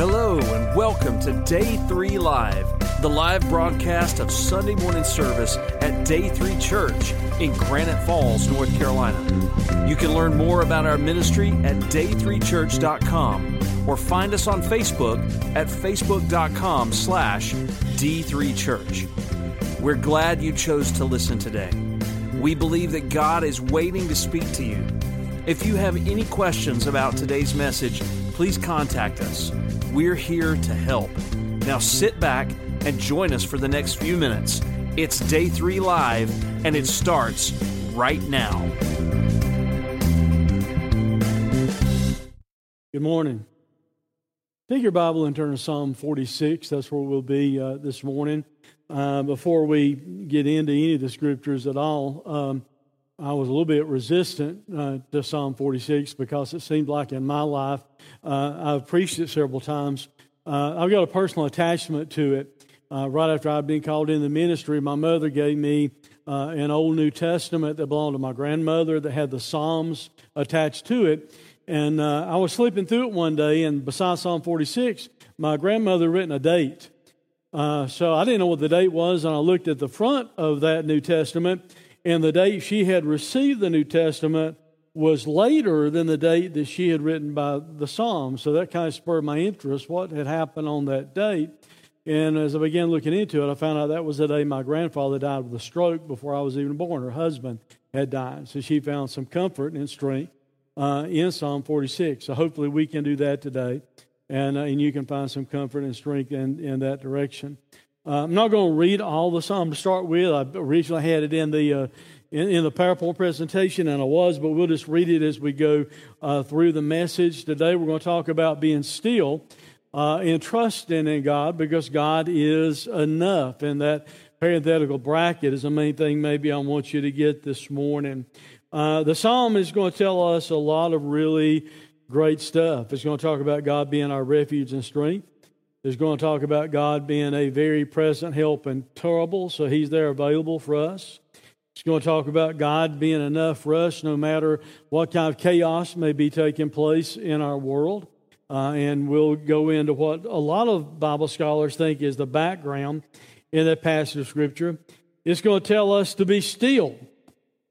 Hello, and welcome to Day 3 Live, the live broadcast of Sunday morning service at Day 3 Church in Granite Falls, North Carolina. You can learn more about our ministry at day3church.com or find us on Facebook at facebook.com slash D3Church. We're glad you chose to listen today. We believe that God is waiting to speak to you. If you have any questions about today's message, please contact us. We're here to help. Now sit back and join us for the next few minutes. It's Day 3 Live, and it starts right now. Good morning. Take your Bible and turn to Psalm 46. That's where we'll be uh, this morning. Uh, before we get into any of the scriptures at all, um, I was a little bit resistant uh, to Psalm 46 because it seemed like in my life, uh, I've preached it several times. Uh, I've got a personal attachment to it. Uh, right after I'd been called in the ministry, my mother gave me uh, an Old New Testament that belonged to my grandmother that had the Psalms attached to it. And uh, I was sleeping through it one day, and beside Psalm 46, my grandmother written a date. so I didn't know what the date was, and I looked at the front of that New Testament and the date she had received the New Testament was later than the date that she had written by the Psalms. So that kind of spurred my interest, what had happened on that date. And as I began looking into it, I found out that was the day my grandfather died with a stroke before I was even born. Her husband had died. So she found some comfort and strength uh, in Psalm 46. So hopefully we can do that today. And, uh, and you can find some comfort and strength in, in that direction. Uh, I'm not going to read all the psalm to start with. I originally had it in the uh, in, in, the PowerPoint presentation, and I was, but we'll just read it as we go uh, through the message. Today, we're going to talk about being still uh, and trusting in God because God is enough. And that parenthetical bracket is the main thing maybe I want you to get this morning. Uh, the psalm is going to tell us a lot of really great stuff. It's going to talk about God being our refuge and strength is going to talk about God being a very present help in trouble, so He's there available for us. It's going to talk about God being enough for us no matter what kind of chaos may be taking place in our world. Uh, and we'll go into what a lot of Bible scholars think is the background in that passage of Scripture. It's going to tell us to be still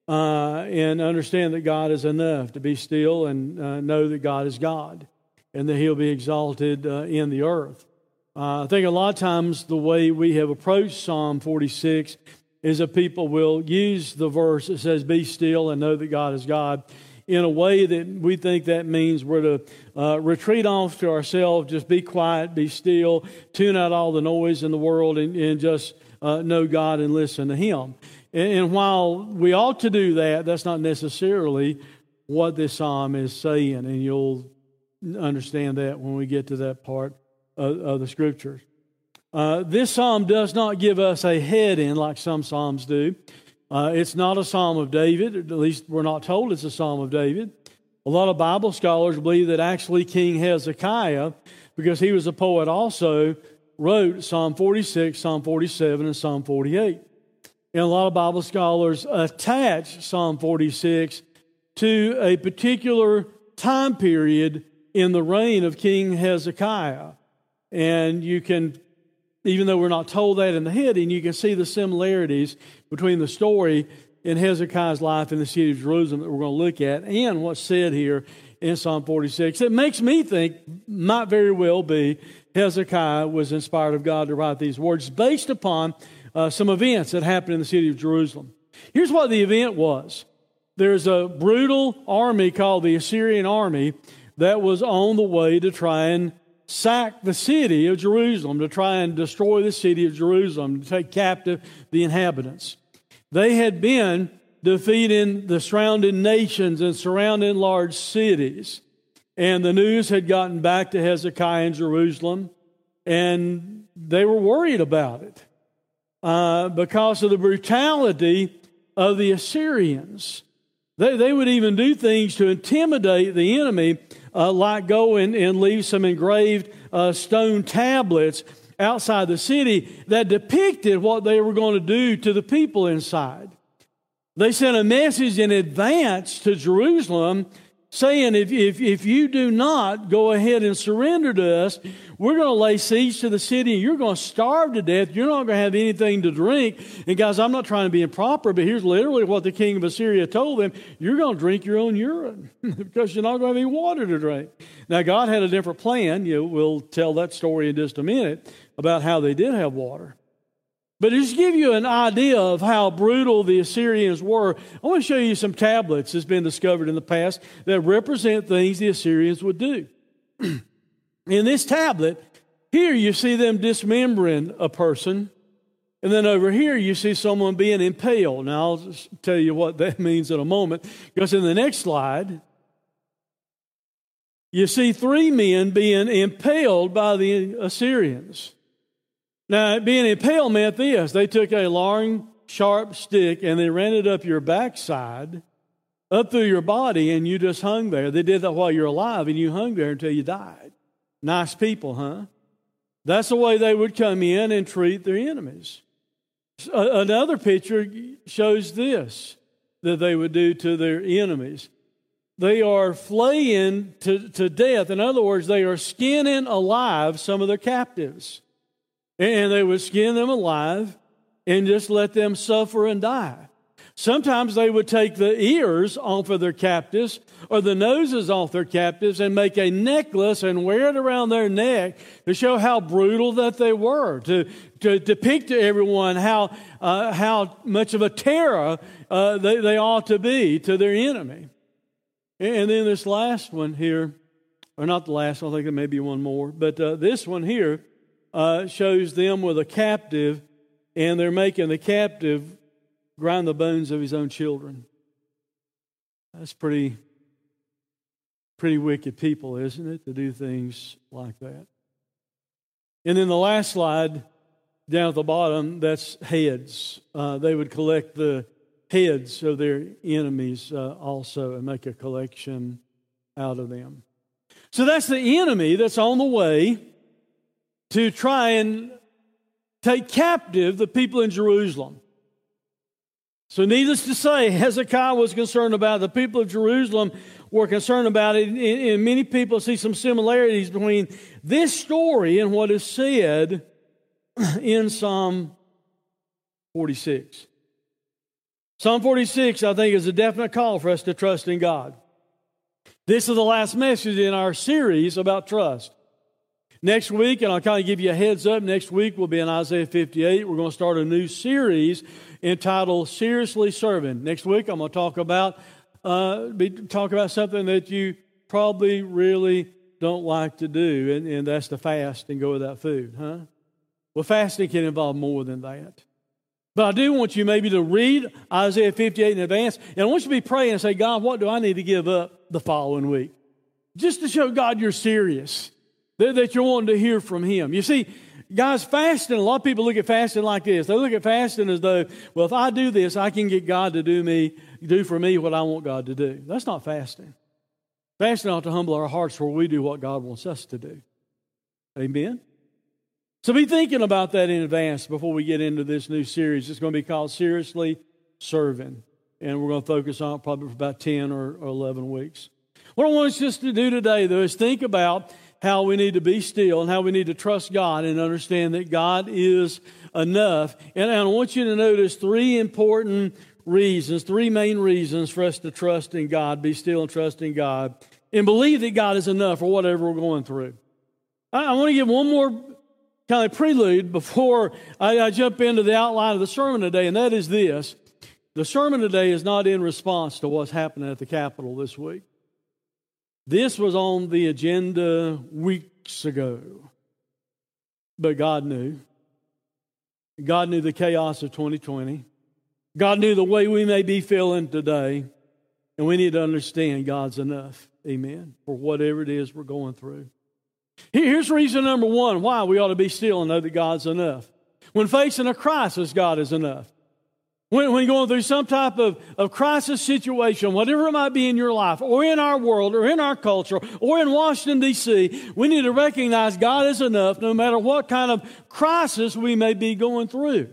uh, and understand that God is enough, to be still and uh, know that God is God and that He'll be exalted uh, in the earth. Uh, I think a lot of times the way we have approached Psalm 46 is that people will use the verse that says, Be still and know that God is God, in a way that we think that means we're to uh, retreat off to ourselves, just be quiet, be still, tune out all the noise in the world, and, and just uh, know God and listen to Him. And, and while we ought to do that, that's not necessarily what this psalm is saying, and you'll understand that when we get to that part of, the scriptures. Uh, this psalm does not give us a head in like some psalms do. Uh, it's not a psalm of David, at least we're not told it's a psalm of David. A lot of Bible scholars believe that actually King Hezekiah, because he was a poet also, wrote Psalm 46, Psalm 47, and Psalm 48. And a lot of Bible scholars attach Psalm 46 to a particular time period in the reign of King Hezekiah. And you can, even though we're not told that in the heading, you can see the similarities between the story in Hezekiah's life in the city of Jerusalem that we're going to look at and what's said here in Psalm 46. It makes me think, might very well be, Hezekiah was inspired of God to write these words based upon uh, some events that happened in the city of Jerusalem. Here's what the event was there's a brutal army called the Assyrian army that was on the way to try and sack the city of Jerusalem, to try and destroy the city of Jerusalem, to take captive the inhabitants. They had been defeating the surrounding nations and surrounding large cities. And the news had gotten back to Hezekiah in Jerusalem, and they were worried about it uh, because of the brutality of the Assyrians. They, they would even do things to intimidate the enemy uh, like go and, and leave some engraved uh, stone tablets outside the city that depicted what they were going to do to the people inside. They sent a message in advance to Jerusalem saying, if, if, if you do not go ahead and surrender to us, we're going to lay siege to the city and you're going to starve to death. You're not going to have anything to drink. And guys, I'm not trying to be improper, but here's literally what the king of Assyria told them. You're going to drink your own urine because you're not going to have any water to drink. Now, God had a different plan. You know, we'll tell that story in just a minute about how they did have water. But just to give you an idea of how brutal the Assyrians were, I want to show you some tablets that's been discovered in the past that represent things the Assyrians would do. in this tablet, here you see them dismembering a person, and then over here you see someone being impaled. Now I'll tell you what that means in a moment, because in the next slide, you see three men being impaled by the Assyrians. Now, being impaled meant this they took a long, sharp stick and they ran it up your backside, up through your body, and you just hung there. They did that while you're alive, and you hung there until you died. Nice people, huh? That's the way they would come in and treat their enemies. Another picture shows this that they would do to their enemies. They are flaying to, to death. In other words, they are skinning alive some of their captives and they would skin them alive and just let them suffer and die. Sometimes they would take the ears off of their captives or the noses off their captives and make a necklace and wear it around their neck to show how brutal that they were, to, to depict to everyone how, uh, how much of a terror uh, they, they ought to be to their enemy. And then this last one here, or not the last, I think there may be one more, but uh, this one here uh, shows them with a captive, and they're making the captive grind the bones of his own children. That's pretty, pretty wicked people, isn't it, to do things like that? And then the last slide down at the bottom, that's heads. Uh, they would collect the heads of their enemies uh, also and make a collection out of them. So that's the enemy that's on the way to try and take captive the people in Jerusalem. So, needless to say, Hezekiah was concerned about it. The people of Jerusalem were concerned about it. And many people see some similarities between this story and what is said in Psalm 46. Psalm 46, I think, is a definite call for us to trust in God. This is the last message in our series about trust. Next week, and I'll kind of give you a heads up, next week we'll be in Isaiah 58. We're going to start a new series entitled Seriously Serving. Next week, I'm going to talk about, uh, be, talk about something that you probably really don't like to do, and, and that's to fast and go without food, huh? Well, fasting can involve more than that. But I do want you maybe to read Isaiah 58 in advance, and I want you to be praying and say, God, what do I need to give up the following week? Just to show God you're serious that you're wanting to hear from Him. You see, guys, fasting, a lot of people look at fasting like this. They look at fasting as though, well, if I do this, I can get God to do me, do for me what I want God to do. That's not fasting. Fasting ought to humble our hearts where we do what God wants us to do. Amen? So be thinking about that in advance before we get into this new series. It's going to be called Seriously Serving. And we're going to focus on it probably for about 10 or 11 weeks. What I want us just to do today, though, is think about how we need to be still and how we need to trust God and understand that God is enough. And I want you to notice three important reasons, three main reasons for us to trust in God, be still and trust in God, and believe that God is enough for whatever we're going through. I, I want to give one more kind of prelude before I, I jump into the outline of the sermon today, and that is this. The sermon today is not in response to what's happening at the Capitol this week. This was on the agenda weeks ago. But God knew. God knew the chaos of 2020. God knew the way we may be feeling today. And we need to understand God's enough. Amen. For whatever it is we're going through. Here's reason number one why we ought to be still and know that God's enough. When facing a crisis, God is enough. When, when going through some type of, of crisis situation, whatever it might be in your life, or in our world, or in our culture, or in Washington, D.C., we need to recognize God is enough no matter what kind of crisis we may be going through.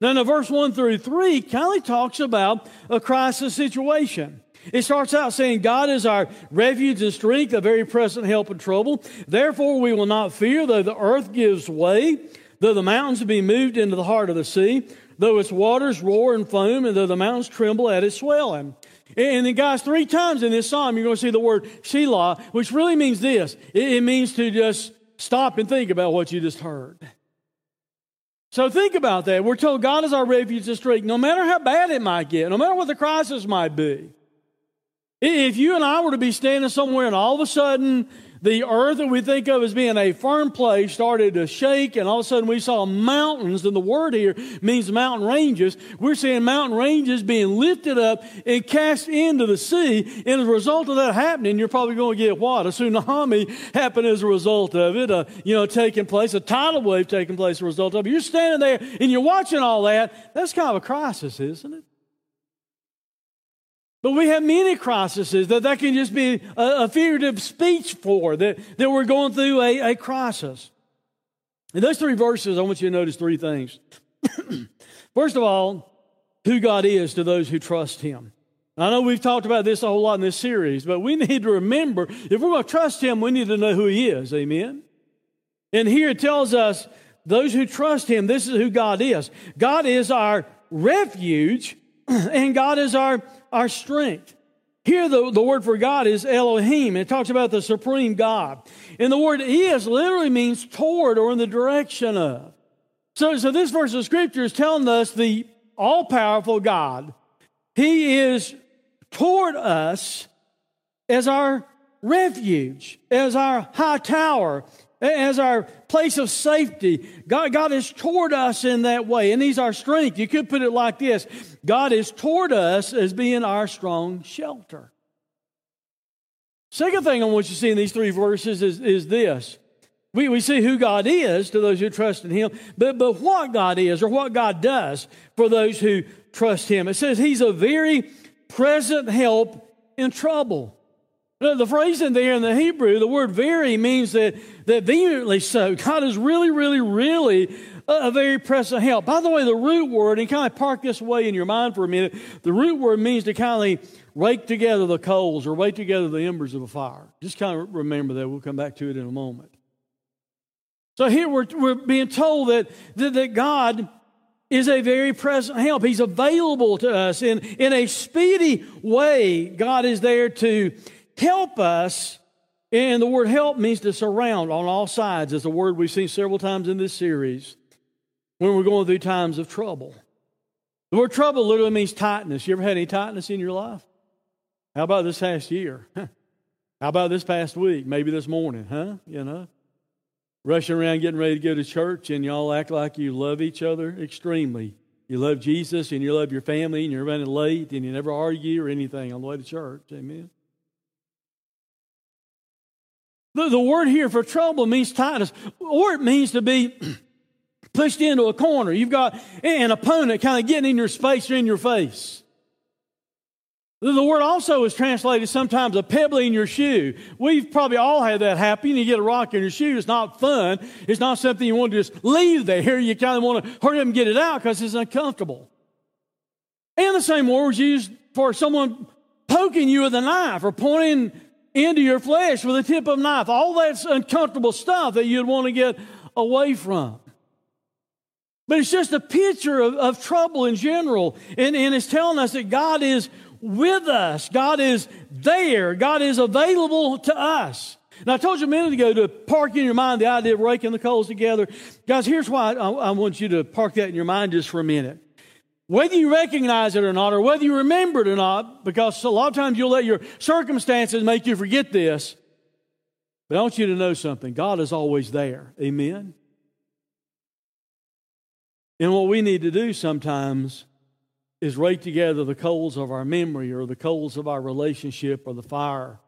Now, in verse 1 through 3, Kelly talks about a crisis situation. It starts out saying, God is our refuge and strength, a very present help in trouble. Therefore, we will not fear, though the earth gives way, though the mountains be moved into the heart of the sea, though its waters roar and foam, and though the mountains tremble at its swelling. And then, guys, three times in this psalm, you're going to see the word Selah, which really means this it means to just stop and think about what you just heard. So think about that. We're told God is our refuge and strength, no matter how bad it might get, no matter what the crisis might be. If you and I were to be standing somewhere and all of a sudden the earth that we think of as being a firm place started to shake, and all of a sudden we saw mountains, and the word here means mountain ranges. We're seeing mountain ranges being lifted up and cast into the sea. And as a result of that happening, you're probably going to get what? A tsunami happen as a result of it, uh, you know, taking place, a tidal wave taking place as a result of it. You're standing there and you're watching all that. That's kind of a crisis, isn't it? But we have many crises that that can just be a, a figurative speech for, that, that we're going through a, a crisis. In those three verses, I want you to notice three things. First of all, who God is to those who trust Him. I know we've talked about this a whole lot in this series, but we need to remember if we're going to trust Him, we need to know who He is. Amen? And here it tells us those who trust Him, this is who God is. God is our refuge, and God is our our strength. Here, the, the word for God is Elohim. It talks about the supreme God. And the word is literally means toward or in the direction of. So, so this verse of scripture is telling us the all powerful God, He is toward us as our refuge, as our high tower, as our place of safety. God, God is toward us in that way, and He's our strength. You could put it like this God is toward us as being our strong shelter. Second thing I want you to see in these three verses is, is this. We, we see who God is to those who trust in Him, but, but what God is or what God does for those who trust Him. It says He's a very present help in trouble. The phrase in there in the Hebrew, the word very means that, that vehemently so. God is really, really, really a, a very present help. By the way, the root word, and kind of park this way in your mind for a minute, the root word means to kind of rake together the coals or rake together the embers of a fire. Just kind of remember that. We'll come back to it in a moment. So here we're, we're being told that, that, that God is a very present help. He's available to us in, in a speedy way. God is there to help us. And the word help means to surround on all sides, is a word we've seen several times in this series when we're going through times of trouble. The word trouble literally means tightness. You ever had any tightness in your life? How about this past year? How about this past week? Maybe this morning, huh? You know? Rushing around getting ready to go to church, and y'all act like you love each other extremely. You love Jesus and you love your family, and you're running late, and you never argue or anything on the way to church. Amen. The, the word here for trouble means tightness, or it means to be pushed into a corner. You've got an opponent kind of getting in your space or in your face. The word also is translated sometimes a pebble in your shoe. We've probably all had that happen. You get a rock in your shoe. It's not fun. It's not something you want to just leave there. You kind of want to hurry up and get it out because it's uncomfortable. And the same word was used for someone poking you with a knife or pointing into your flesh with a tip of a knife. All that's uncomfortable stuff that you'd want to get away from. But it's just a picture of, of trouble in general. And, and it's telling us that God is with us, God is there, God is available to us. Now, I told you a minute ago to park in your mind the idea of raking the coals together. Guys, here's why I, I want you to park that in your mind just for a minute. Whether you recognize it or not, or whether you remember it or not, because a lot of times you'll let your circumstances make you forget this. But I want you to know something God is always there. Amen? And what we need to do sometimes is rake together the coals of our memory or the coals of our relationship or the fire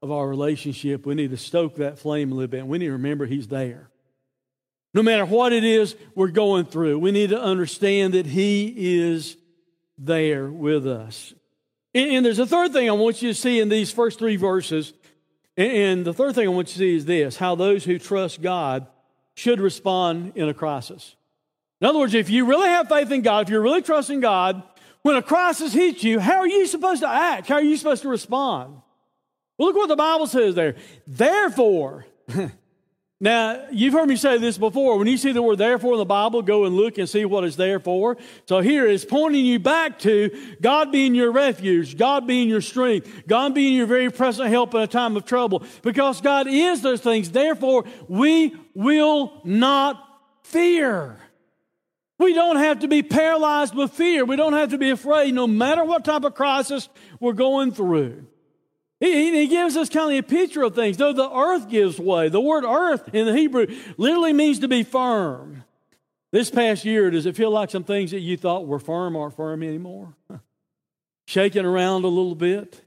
of our relationship. We need to stoke that flame a little bit. We need to remember He's there. No matter what it is we're going through, we need to understand that He is there with us. And, there's a third thing I want you to see in these first three verses. And the third thing I want you to see is this how those who trust God should respond in a crisis. In other words, if you really have faith in God, if you're really trusting God, when a crisis hits you, how are you supposed to act? How are you supposed to respond? Well, look what the Bible says there. Therefore, Now, you've heard me say this before. When you see the word therefore in the Bible, go and look and see what it's there for. So here it's pointing you back to God being your refuge, God being your strength, God being your very present help in a time of trouble. Because God is those things. Therefore, we will not fear. We don't have to be paralyzed with fear. We don't have to be afraid no matter what type of crisis we're going through. He, he, gives us kind of a picture of things. Though the earth gives way, the word earth in the Hebrew literally means to be firm. This past year, does it feel like some things that you thought were firm aren't firm anymore? Shaking around a little bit?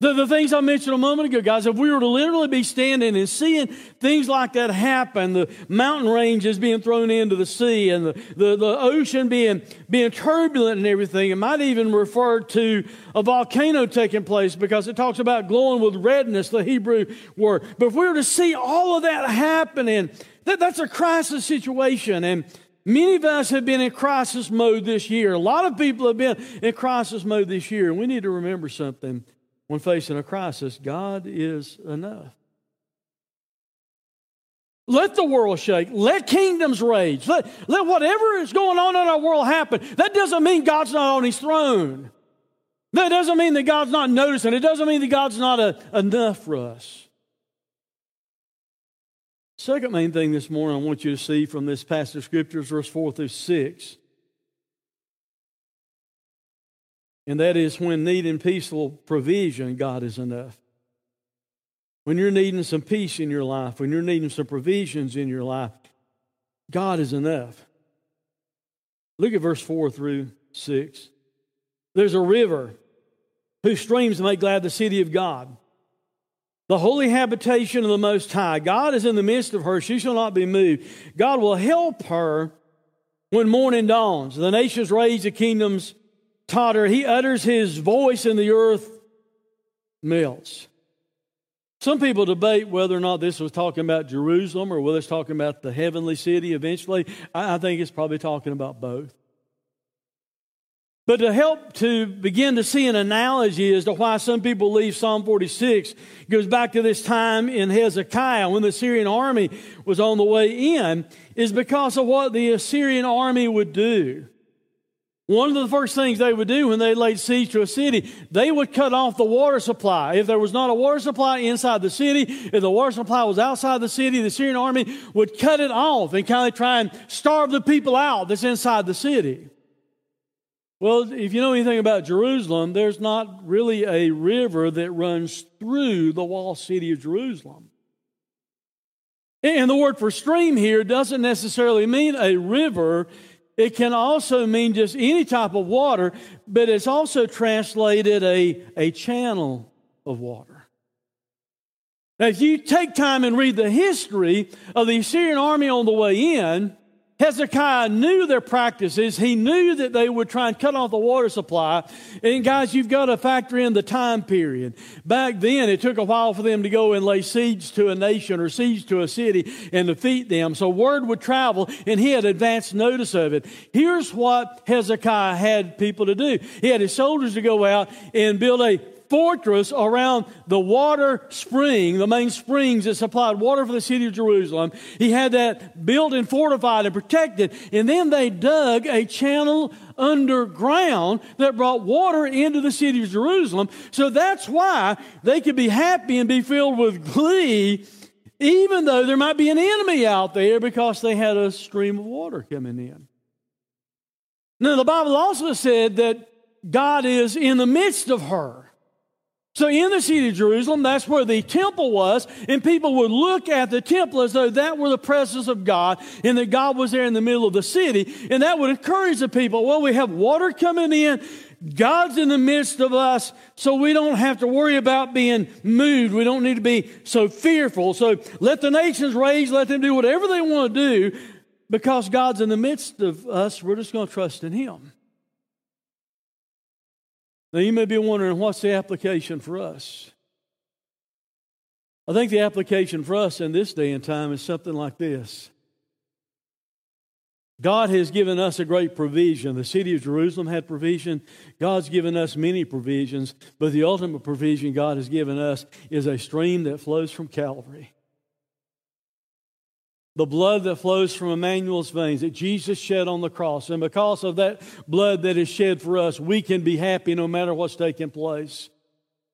The, the things I mentioned a moment ago, guys, if we were to literally be standing and seeing things like that happen, the mountain ranges being thrown into the sea and the, the, the ocean being, being turbulent and everything, it might even refer to a volcano taking place because it talks about glowing with redness, the Hebrew word. But if we were to see all of that happening, that, that's a crisis situation. And Many of us have been in crisis mode this year. A lot of people have been in crisis mode this year. And we need to remember something when facing a crisis, God is enough. Let the world shake. Let kingdoms rage. Let, let whatever is going on in our world happen. That doesn't mean God's not on his throne. That doesn't mean that God's not noticing. It doesn't mean that God's not a, enough for us. Second main thing this morning I want you to see from this passage of scriptures, verse 4 through 6. And that is when needing peaceful provision, God is enough. When you're needing some peace in your life, when you're needing some provisions in your life, God is enough. Look at verse 4 through 6. There's a river whose streams make glad the city of God, the holy habitation of the Most High. God is in the midst of her. She shall not be moved. God will help her when morning dawns. The nations rage, the kingdoms totter. He utters his voice and the earth melts. Some people debate whether or not this was talking about Jerusalem or whether it's talking about the heavenly city eventually. I, think it's probably talking about both. But to help to begin to see an analogy as to why some people leave Psalm 46 goes back to this time in Hezekiah when the Assyrian army was on the way in, is because of what the Assyrian army would do. One of the first things they would do when they laid siege to a city, they would cut off the water supply. If there was not a water supply inside the city, if the water supply was outside the city, the Assyrian army would cut it off and kind of try and starve the people out that's inside the city. Well, if you know anything about Jerusalem, there's not really a river that runs through the walled city of Jerusalem. And the word for stream here doesn't necessarily mean a river it can also mean just any type of water, but it's also translated a, a channel of water. Now, if you take time and read the history of the Assyrian army on the way in, Hezekiah knew their practices. He knew that they would try and cut off the water supply. And guys, you've got to factor in the time period. Back then, it took a while for them to go and lay siege to a nation or siege to a city and defeat them. So word would travel and he had advance notice of it. Here's what Hezekiah had people to do. He had his soldiers to go out and build a fortress around the water spring, the main springs that supplied water for the city of Jerusalem. He had that built and fortified and protected. And then they dug a channel underground that brought water into the city of Jerusalem. So that's why they could be happy and be filled with glee, even though there might be an enemy out there because they had a stream of water coming in. Now, the Bible also said that God is in the midst of her. So in the city of Jerusalem, that's where the temple was, and people would look at the temple as though that were the presence of God, and that God was there in the middle of the city, and that would encourage the people. Well, we have water coming in, God's in the midst of us, so we don't have to worry about being moved. We don't need to be so fearful. So let the nations rage, let them do whatever they want to do, because God's in the midst of us. We're just going to trust in Him. Now, you may be wondering what's the application for us? I think the application for us in this day and time is something like this God has given us a great provision. The city of Jerusalem had provision. God's given us many provisions, but the ultimate provision God has given us is a stream that flows from Calvary. The blood that flows from Emmanuel's veins that Jesus shed on the cross. And because of that blood that is shed for us, we can be happy no matter what's taking place.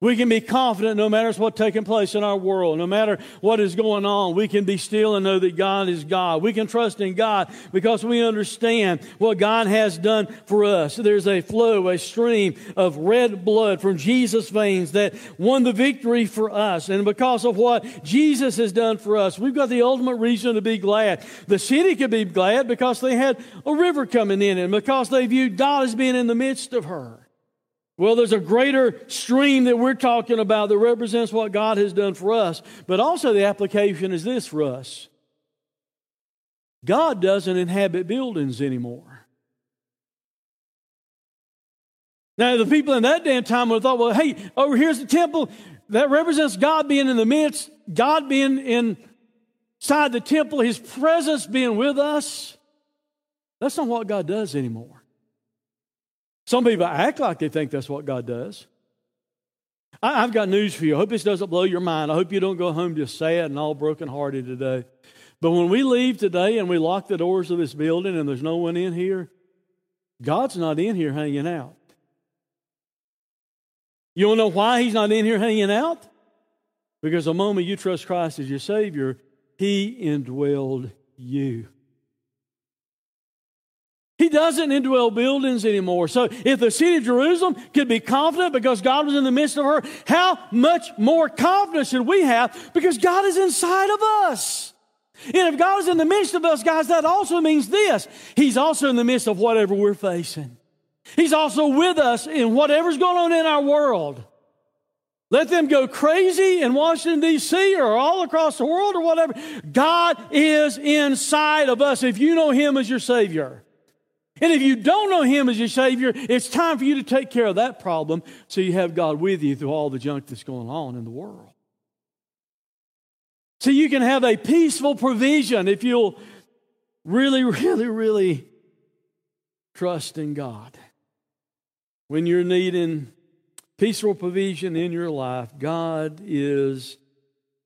We can be confident no matter what's taking place in our world, no matter what is going on. We can be still and know that God is God. We can trust in God because we understand what God has done for us. There's a flow, a stream of red blood from Jesus' veins that won the victory for us. And because of what Jesus has done for us, we've got the ultimate reason to be glad. The city could be glad because they had a river coming in and because they viewed God as being in the midst of her. Well, there's a greater stream that we're talking about that represents what God has done for us, but also the application is this for us God doesn't inhabit buildings anymore. Now, the people in that day and time would have thought, well, hey, over here's the temple. That represents God being in the midst, God being inside the temple, His presence being with us. That's not what God does anymore. Some people act like they think that's what God does. I, have got news for you. I hope this doesn't blow your mind. I hope you don't go home just sad and all brokenhearted today. But when we leave today and we lock the doors of this building and there's no one in here, God's not in here hanging out. You don't know why He's not in here hanging out? Because the moment you trust Christ as your Savior, He indwelled you. He doesn't indwell buildings anymore. So if the city of Jerusalem could be confident because God was in the midst of her, how much more confidence should we have because God is inside of us? And if God is in the midst of us, guys, that also means this. He's also in the midst of whatever we're facing. He's also with us in whatever's going on in our world. Let them go crazy in Washington, D.C. or all across the world or whatever. God is inside of us if you know Him as your Savior. And if you don't know Him as your Savior, it's time for you to take care of that problem so you have God with you through all the junk that's going on in the world. So you can have a peaceful provision if you'll really, really, really trust in God. When you're needing peaceful provision in your life, God is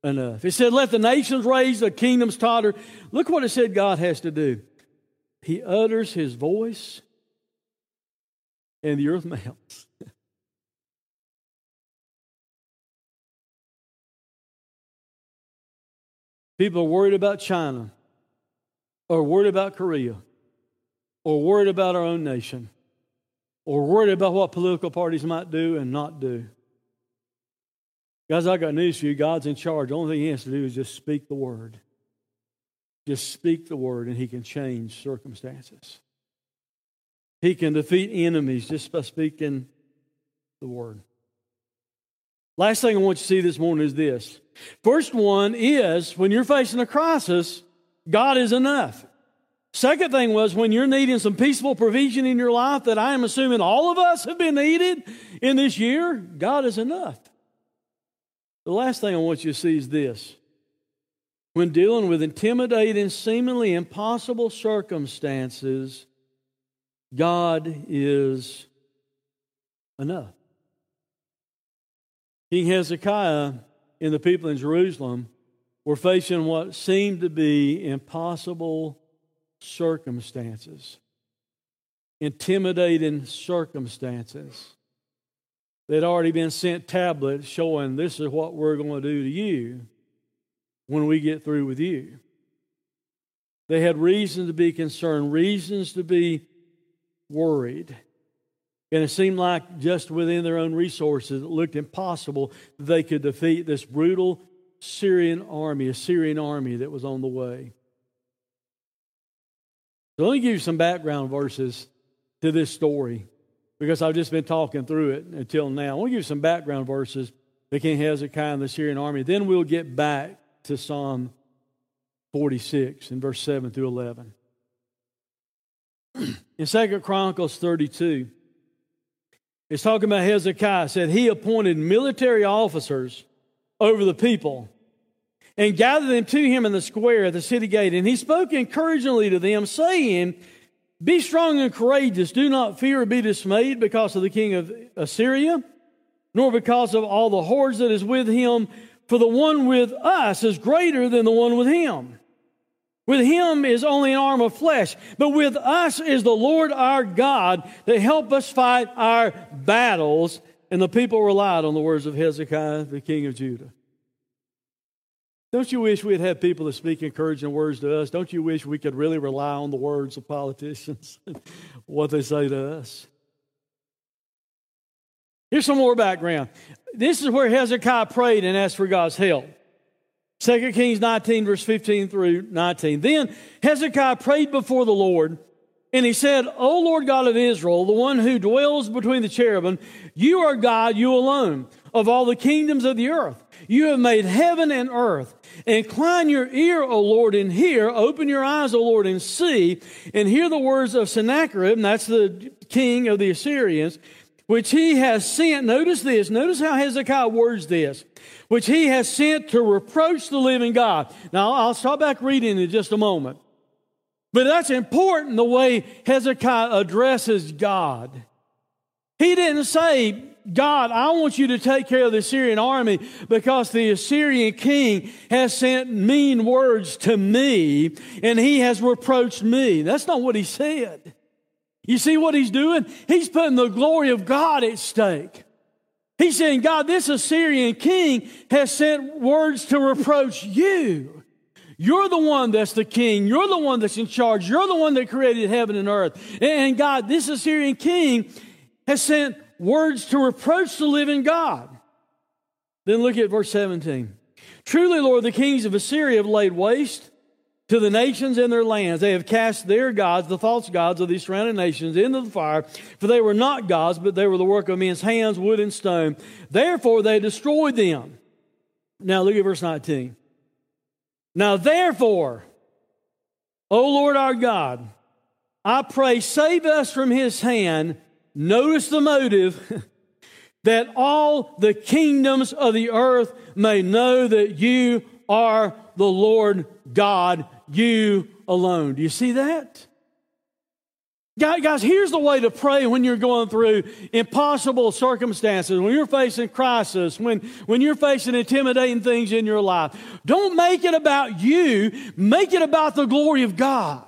enough. It said, Let the nations raise, the kingdoms totter. Look what it said God has to do. He utters his voice, and the earth melts. People are worried about China, or worried about Korea, or worried about our own nation, or worried about what political parties might do and not do. Guys, I got news for you. God's in charge. The only thing He has to do is just speak the word. Just speak the word and he can change circumstances. He can defeat enemies just by speaking the word. Last thing I want you to see this morning is this. First one is when you're facing a crisis, God is enough. Second thing was when you're needing some peaceful provision in your life that I am assuming all of us have been needed in this year, God is enough. The last thing I want you to see is this when dealing with intimidating, seemingly impossible circumstances, God is enough. King Hezekiah and the people in Jerusalem were facing what seemed to be impossible circumstances, intimidating circumstances. They'd already been sent tablets showing this is what we're going to do to you when we get through with you. They had reason to be concerned, reasons to be worried. And it seemed like just within their own resources, it looked impossible that they could defeat this brutal Assyrian army, a Syrian army that was on the way. So let me give you some background verses to this story because I've just been talking through it until now. I want to give you some background verses that King Hezekiah and the Assyrian army. Then we'll get back to Psalm 46 in verse 7 through 11. in Second Chronicles 32, it's talking about Hezekiah said he appointed military officers over the people. and gathered them to him in the square at the city gate. And he spoke encouragingly to them, saying, Be strong and courageous. Do not fear or be dismayed because of the king of Assyria, nor because of all the hordes that is with him. For the one with us is greater than the one with him. With him is only an arm of flesh, but with us is the Lord our God to help us fight our battles. And the people relied on the words of Hezekiah, the king of Judah. Don't you wish we'd have people that speak encouraging words to us? Don't you wish we could really rely on the words of politicians, what they say to us? Here's some more background. This is where Hezekiah prayed and asked for God's help. 2 Kings 19, verse 15 through 19. Then Hezekiah prayed before the Lord, and he said, O Lord God of Israel, the one who dwells between the cherubim, you are God, you alone, of all the kingdoms of the earth. You have made heaven and earth. Incline your ear, O Lord, and hear. Open your eyes, O Lord, and see, and hear the words of Sennacherib, and that's the king of the Assyrians, which he has sent. Notice this. Notice how Hezekiah words this. Which he has sent to reproach the living God. Now, I'll stop back reading in just a moment. But that's important the way Hezekiah addresses God. He didn't say, God, I want you to take care of the Assyrian army because the Assyrian king has sent mean words to me and he has reproached me. That's not what he said. You see what he's doing? He's putting the glory of God at stake. He's saying, God, this Assyrian king has sent words to reproach you. You're the one that's the king. You're the one that's in charge. You're the one that created heaven and earth. And God, this Assyrian king has sent words to reproach the living God. Then look at verse 17. Truly, Lord, the kings of Assyria have laid waste to the nations and their lands. They have cast their gods, the false gods of these surrounding nations, into the fire, for they were not gods, but they were the work of men's hands, wood and stone. Therefore, they destroyed them. Now, look at verse 19. Now, therefore, O Lord our God, I pray, save us from his hand Notice the motive that all the kingdoms of the earth may know that you are the Lord God, you alone. Do you see that? Guys, here's the way to pray when you're going through impossible circumstances, when you're facing crisis, when, when you're facing intimidating things in your life. Don't make it about you, make it about the glory of God.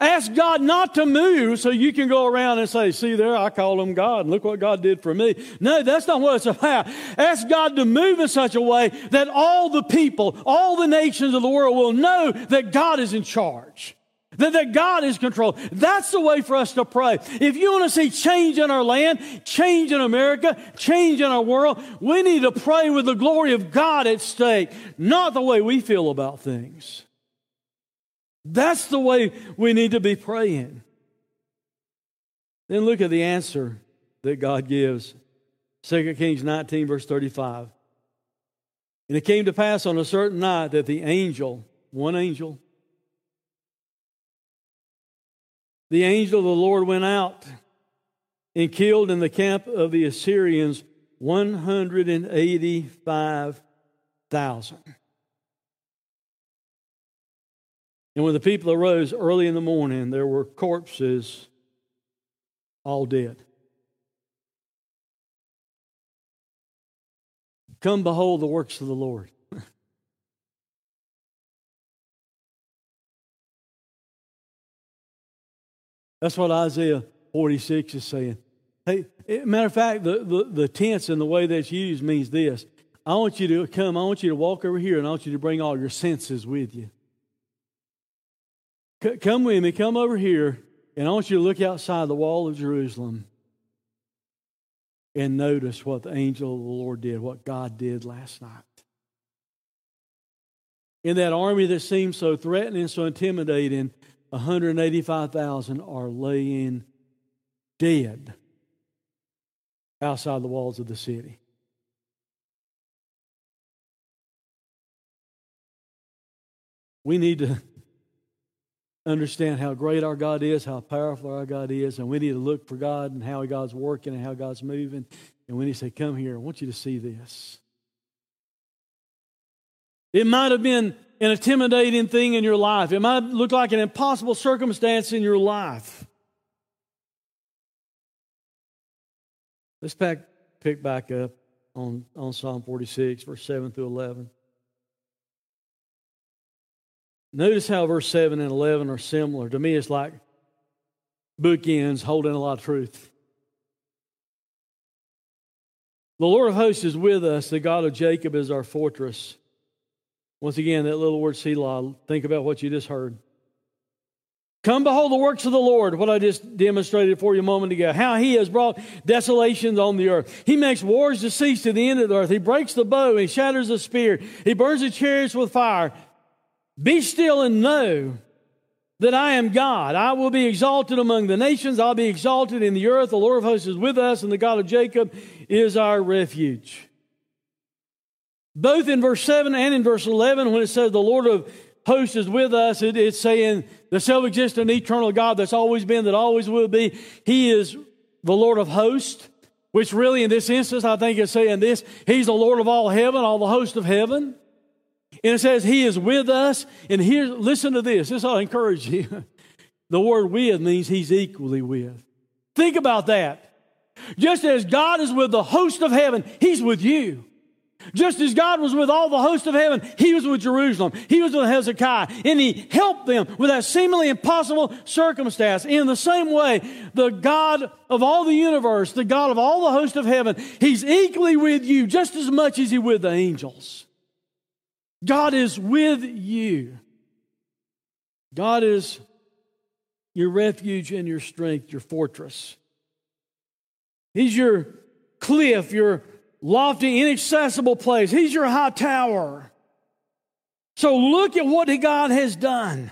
Ask God not to move so you can go around and say, see there, I call him God and look what God did for me. No, that's not what it's about. Ask God to move in such a way that all the people, all the nations of the world will know that God is in charge. That, that God is control. That's the way for us to pray. If you want to see change in our land, change in America, change in our world, we need to pray with the glory of God at stake, not the way we feel about things. That's the way we need to be praying. Then look at the answer that God gives. 2 Kings 19, verse 35. And it came to pass on a certain night that the angel, one angel, the angel of the Lord went out and killed in the camp of the Assyrians 185,000. And when the people arose early in the morning, there were corpses all dead. Come behold the works of the Lord. That's what Isaiah 46 is saying. Hey, matter of fact, the, the, the tense and the way that's used means this. I want you to come, I want you to walk over here, and I want you to bring all your senses with you. Come with me, come over here, and I want you to look outside the wall of Jerusalem and notice what the angel of the Lord did, what God did last night. In that army that seemed so threatening, so intimidating, 185,000 are laying dead outside the walls of the city. We need to understand how great our God is, how powerful our God is, and we need to look for God and how God's working and how God's moving. And when He said, Come here, I want you to see this. It might have been an intimidating thing in your life. It might look like an impossible circumstance in your life. Let's pick back up on, on Psalm 46, verse 7 through 11. Notice how verse 7 and 11 are similar. To me, it's like bookends holding a lot of truth. The Lord of hosts is with us. The God of Jacob is our fortress. Once again, that little word Selah, think about what you just heard. Come behold the works of the Lord, what I just demonstrated for you a moment ago. How he has brought desolations on the earth. He makes wars to cease to the end of the earth. He breaks the bow, he shatters the spear. He burns the chariots with fire. Be still and know that I am God. I will be exalted among the nations. I'll be exalted in the earth. The Lord of hosts is with us, and the God of Jacob is our refuge. Both in verse 7 and in verse 11, when it says the Lord of hosts is with us, it, it's saying the self existent eternal God that's always been, that always will be. He is the Lord of hosts, which really in this instance, I think is saying this He's the Lord of all heaven, all the host of heaven. And it says He is with us. And here, listen to this. This to encourage you. the word with means He's equally with. Think about that. Just as God is with the host of heaven, He's with you. Just as God was with all the host of heaven, He was with Jerusalem. He was with Hezekiah, and He helped them with that seemingly impossible circumstance. In the same way, the God of all the universe, the God of all the host of heaven, He's equally with you just as much as He with the angels. God is with you. God is your refuge and your strength, your fortress. He's your cliff, your lofty, inaccessible place. He's your high tower. So look at what God has done.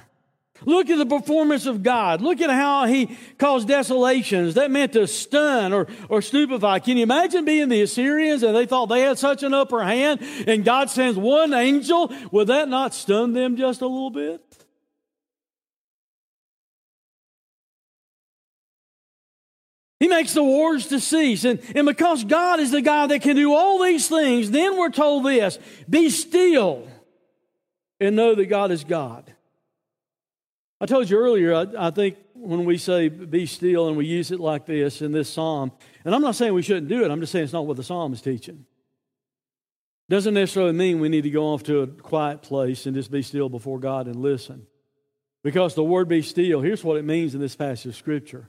Look at the performance of God. Look at how he caused desolations. That meant to stun or, or stupefy. Can you imagine being the Assyrians and they thought they had such an upper hand and God sends one angel? Would that not stun them just a little bit? He makes the wars to cease. And, and because God is the God that can do all these things, then we're told this be still and know that God is God. I told you earlier, I, I, think when we say be still and we use it like this in this psalm, and I'm not saying we shouldn't do it, I'm just saying it's not what the psalm is teaching. Doesn't necessarily mean we need to go off to a quiet place and just be still before God and listen. Because the word be still, here's what it means in this passage of Scripture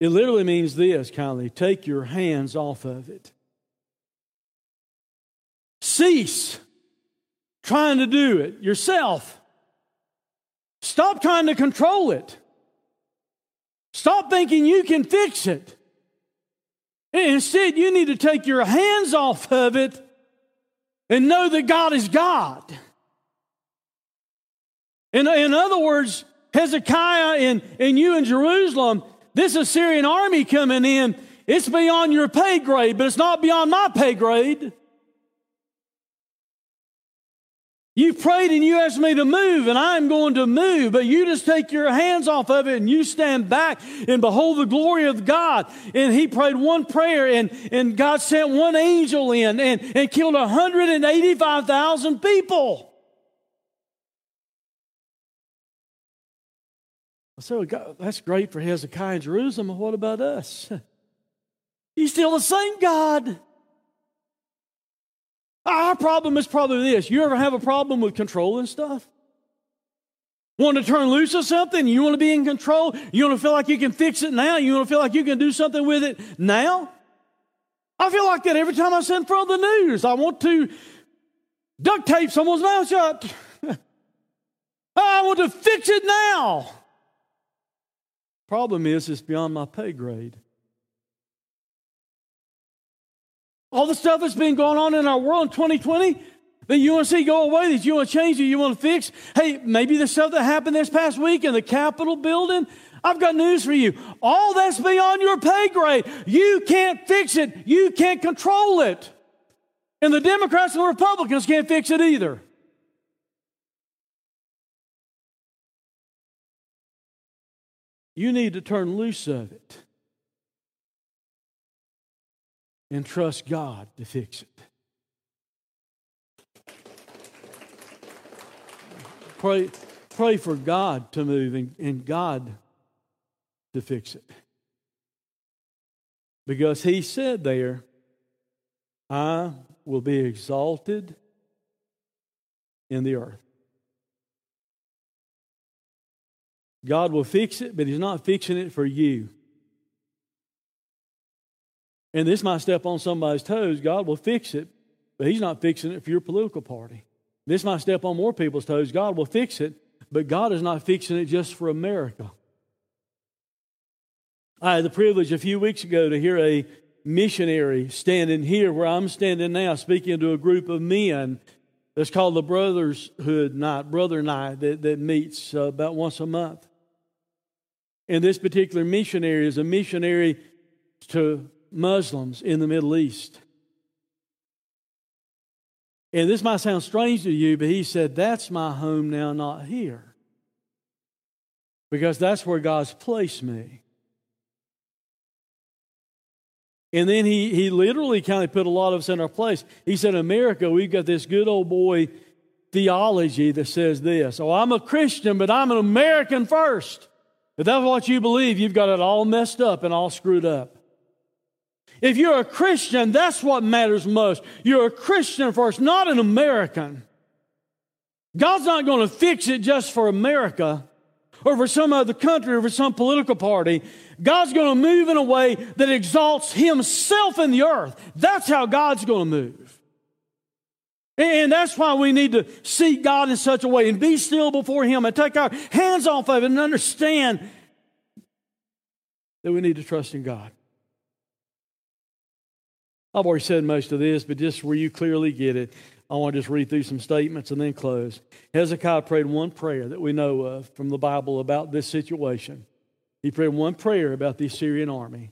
it literally means this, kindly take your hands off of it. Cease trying to do it yourself. Stop trying to control it. Stop thinking you can fix it. Instead, you need to take your hands off of it and know that God is God. In, in other words, Hezekiah and, and you in Jerusalem, this Assyrian army coming in, it's beyond your pay grade, but it's not beyond my pay grade. You prayed and you asked me to move, and I'm going to move, but you just take your hands off of it and you stand back and behold the glory of God. And he prayed one prayer, and, and God sent one angel in and, and killed 185,000 people. Well, God, that's great for Hezekiah in Jerusalem. What about us? He's still the same God. Our problem is probably this. You ever have a problem with controlling stuff? Want to turn loose of something? You want to be in control? You want to feel like you can fix it now? You want to feel like you can do something with it now? I feel like that every time I sit in front of the news. I want to duct tape someone's mouth shut. I want to fix it now. Problem is, it's beyond my pay grade. All the stuff that's been going on in our world in 2020 that you want to see go away, that you want to change, that you want to fix. Hey, maybe the stuff that happened this past week in the Capitol building. I've got news for you. All that's beyond your pay grade. You can't fix it. You can't control it. And the Democrats and the Republicans can't fix it either. You need to turn loose of it and trust God to fix it. pray, pray for God to move and, and God to fix it. Because he said there, I will be exalted in the earth. God will fix it, but He's not fixing it for you. And this might step on somebody's toes. God will fix it, but He's not fixing it for your political party. This might step on more people's toes. God will fix it, but God is not fixing it just for America. I had the privilege a few weeks ago to hear a missionary standing here where I'm standing now, speaking to a group of men that's called the Brotherhood Night, Brother Night, that, that meets uh, about once a month. And this particular missionary is a missionary to Muslims in the Middle East. And this might sound strange to you, but he said, That's my home now, not here. Because that's where God's placed me. And then he, he literally kind of put a lot of us in our place. He said, America, we've got this good old boy theology that says this Oh, I'm a Christian, but I'm an American first. If that's what you believe, you've got it all messed up and all screwed up. If you're a Christian, that's what matters most. You're a Christian first, not an American. God's not going to fix it just for America or for some other country or for some political party. God's going to move in a way that exalts Himself in the earth. That's how God's going to move. And that's why we need to seek God in such a way and be still before Him and take our hands off of it and understand that we need to trust in God. I've already said most of this, but just where you clearly get it, I want to just read through some statements and then close. Hezekiah prayed one prayer that we know of from the Bible about this situation. He prayed one prayer about the Assyrian army.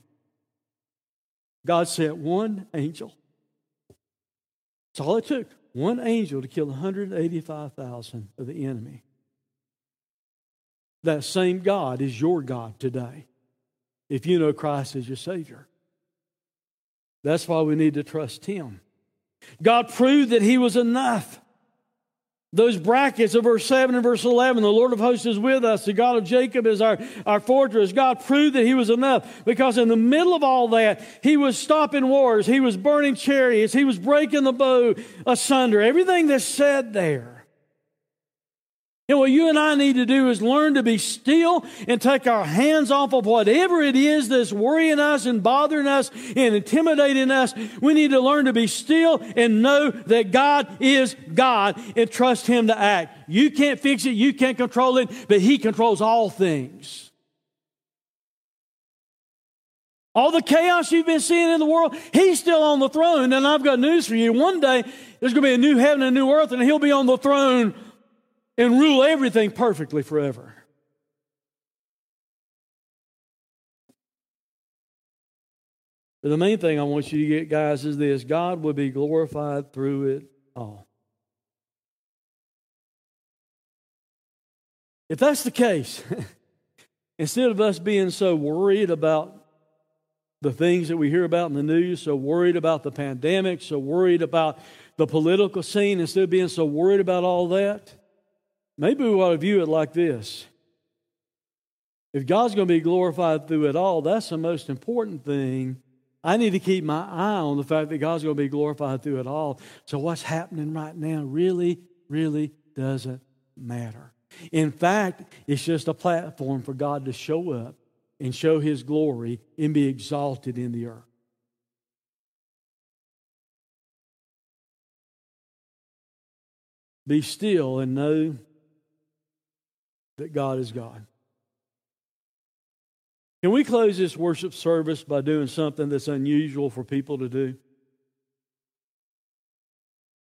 God sent one angel. That's all it took. One angel to kill 185,000 of the enemy. That same God is your God today if you know Christ as your Savior. That's why we need to trust Him. God proved that He was enough. Those brackets of verse 7 and verse 11, the Lord of hosts is with us. The God of Jacob is our, our fortress. God proved that He was enough because in the middle of all that, He was stopping wars. He was burning chariots. He was breaking the bow asunder. Everything that's said there and what you and I need to do is learn to be still and take our hands off of whatever it is that's worrying us and bothering us and intimidating us. We need to learn to be still and know that God is God and trust Him to act. You can't fix it, you can't control it, but He controls all things. All the chaos you've been seeing in the world, He's still on the throne. And I've got news for you. One day, there's going to be a new heaven and a new earth, and He'll be on the throne and rule everything perfectly forever. But the main thing I want you to get, guys, is this God will be glorified through it all. If that's the case, instead of us being so worried about the things that we hear about in the news, so worried about the pandemic, so worried about the political scene, instead of being so worried about all that, Maybe we ought to view it like this. If God's going to be glorified through it all, that's the most important thing. I need to keep my eye on the fact that God's going to be glorified through it all. So, what's happening right now really, really doesn't matter. In fact, it's just a platform for God to show up and show His glory and be exalted in the earth. Be still and know that God is God. Can we close this worship service by doing something that's unusual for people to do?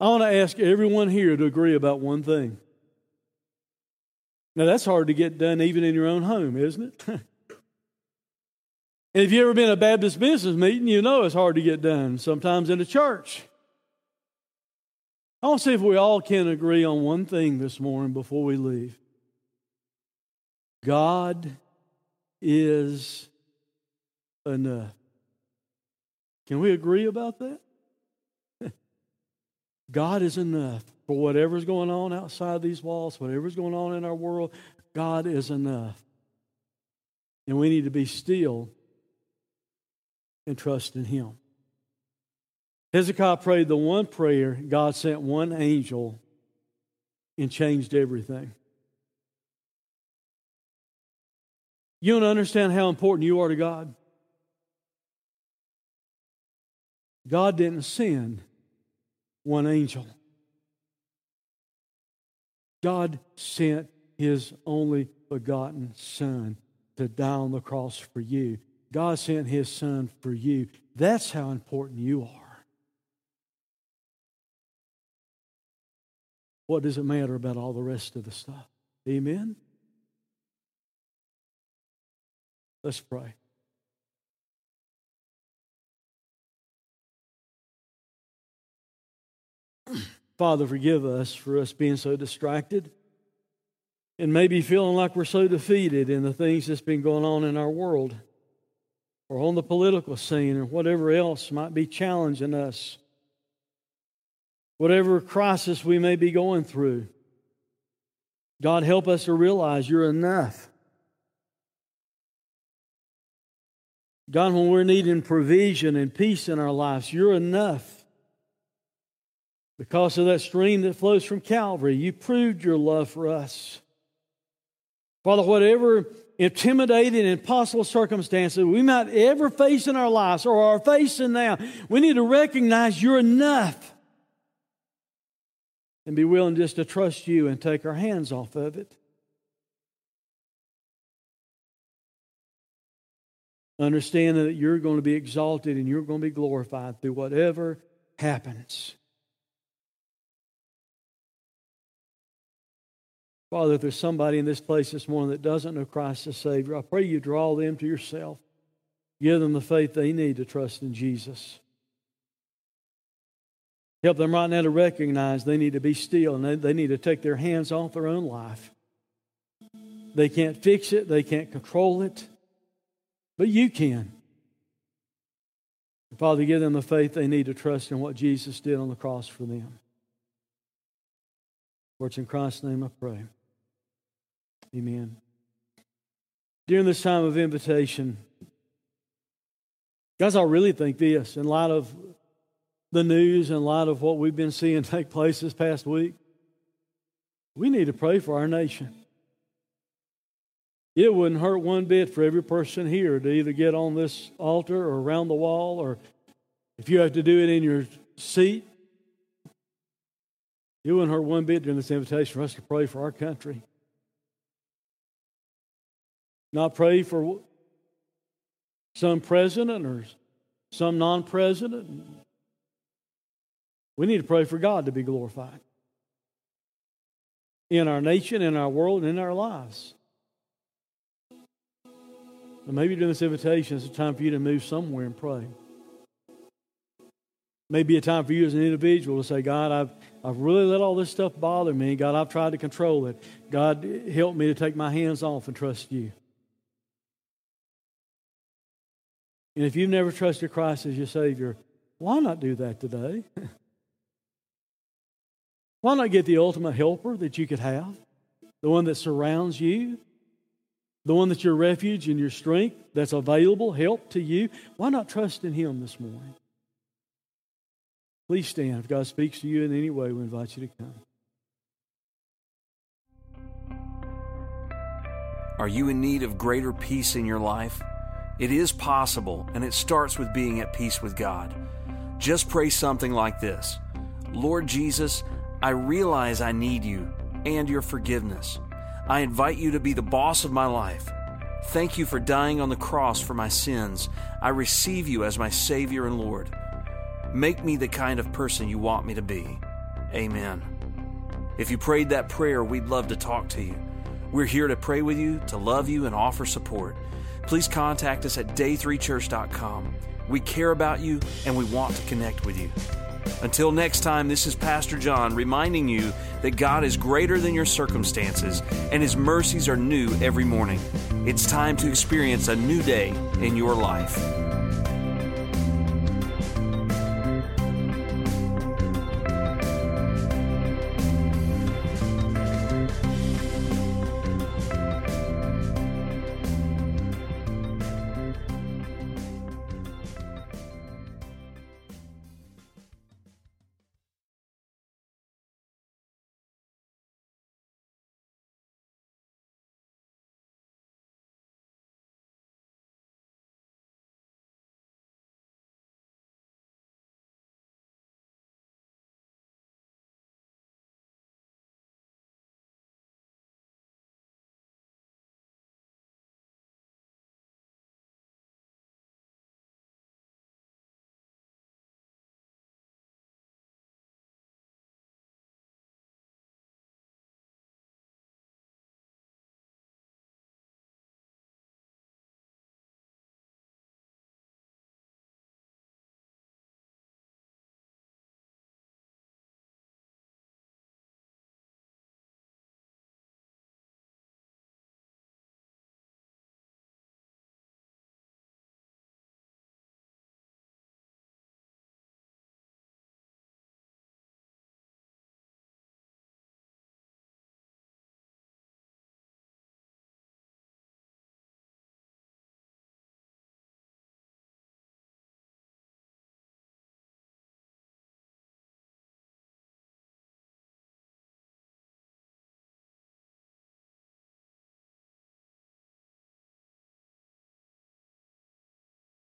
I want to ask everyone here to agree about one thing. Now, that's hard to get done even in your own home, isn't it? and if you've ever been a Baptist business meeting, you know it's hard to get done, sometimes in a church. I want to see if we all can agree on one thing this morning before we leave. God is enough. Can we agree about that? God is enough for whatever's going on outside these walls, whatever's going on in our world. God is enough. And we need to be still and trust in Him. Hezekiah prayed the one prayer, God sent one angel and changed everything. You don't understand how important you are to God? God didn't send one angel. God sent his only begotten Son to die on the cross for you. God sent his Son for you. That's how important you are. What does it matter about all the rest of the stuff? Amen? Let's pray. Father, forgive us for us being so distracted and maybe feeling like we're so defeated in the things that's been going on in our world or on the political scene or whatever else might be challenging us. Whatever crisis we may be going through. God, help us to realize you're enough. God, when we're needing provision and peace in our lives, you're enough. Because of that stream that flows from Calvary, you proved your love for us. Father, whatever intimidating and impossible circumstances we might ever face in our lives or are facing now, we need to recognize you're enough and be willing just to trust you and take our hands off of it. Understanding that you're going to be exalted and you're going to be glorified through whatever happens. Father, if there's somebody in this place this morning that doesn't know Christ as Savior, I pray you draw them to yourself. Give them the faith they need to trust in Jesus. Help them right now to recognize they need to be still and they, they need to take their hands off their own life. They can't fix it, they can't control it, but you can. Father, give them the faith they need to trust in what Jesus did on the cross for them. For it's in Christ's name I pray. Amen. During this time of invitation, guys, I really think this in light of the news, in light of what we've been seeing take place this past week, we need to pray for our nation. It wouldn't hurt one bit for every person here to either get on this altar or around the wall, or if you have to do it in your seat, it wouldn't hurt one bit during this invitation for us to pray for our country. Not pray for some president or some non president. We need to pray for God to be glorified in our nation, in our world, and in our lives. And maybe during this invitation, it's a time for you to move somewhere and pray. Maybe a time for you as an individual to say, God, I've, I've really let all this stuff bother me. God, I've tried to control it. God, help me to take my hands off and trust you. And if you've never trusted Christ as your Savior, why not do that today? why not get the ultimate helper that you could have? The one that surrounds you? The one that's your refuge and your strength, that's available, help to you? Why not trust in Him this morning? Please stand. If God speaks to you in any way, we invite you to come. Are you in need of greater peace in your life? It is possible, and it starts with being at peace with God. Just pray something like this Lord Jesus, I realize I need you and your forgiveness. I invite you to be the boss of my life. Thank you for dying on the cross for my sins. I receive you as my Savior and Lord. Make me the kind of person you want me to be. Amen. If you prayed that prayer, we'd love to talk to you. We're here to pray with you, to love you, and offer support please contact us at day3church.com. We care about you and we want to connect with you. Until next time, this is Pastor John reminding you that God is greater than your circumstances and His mercies are new every morning. It's time to experience a new day in your life.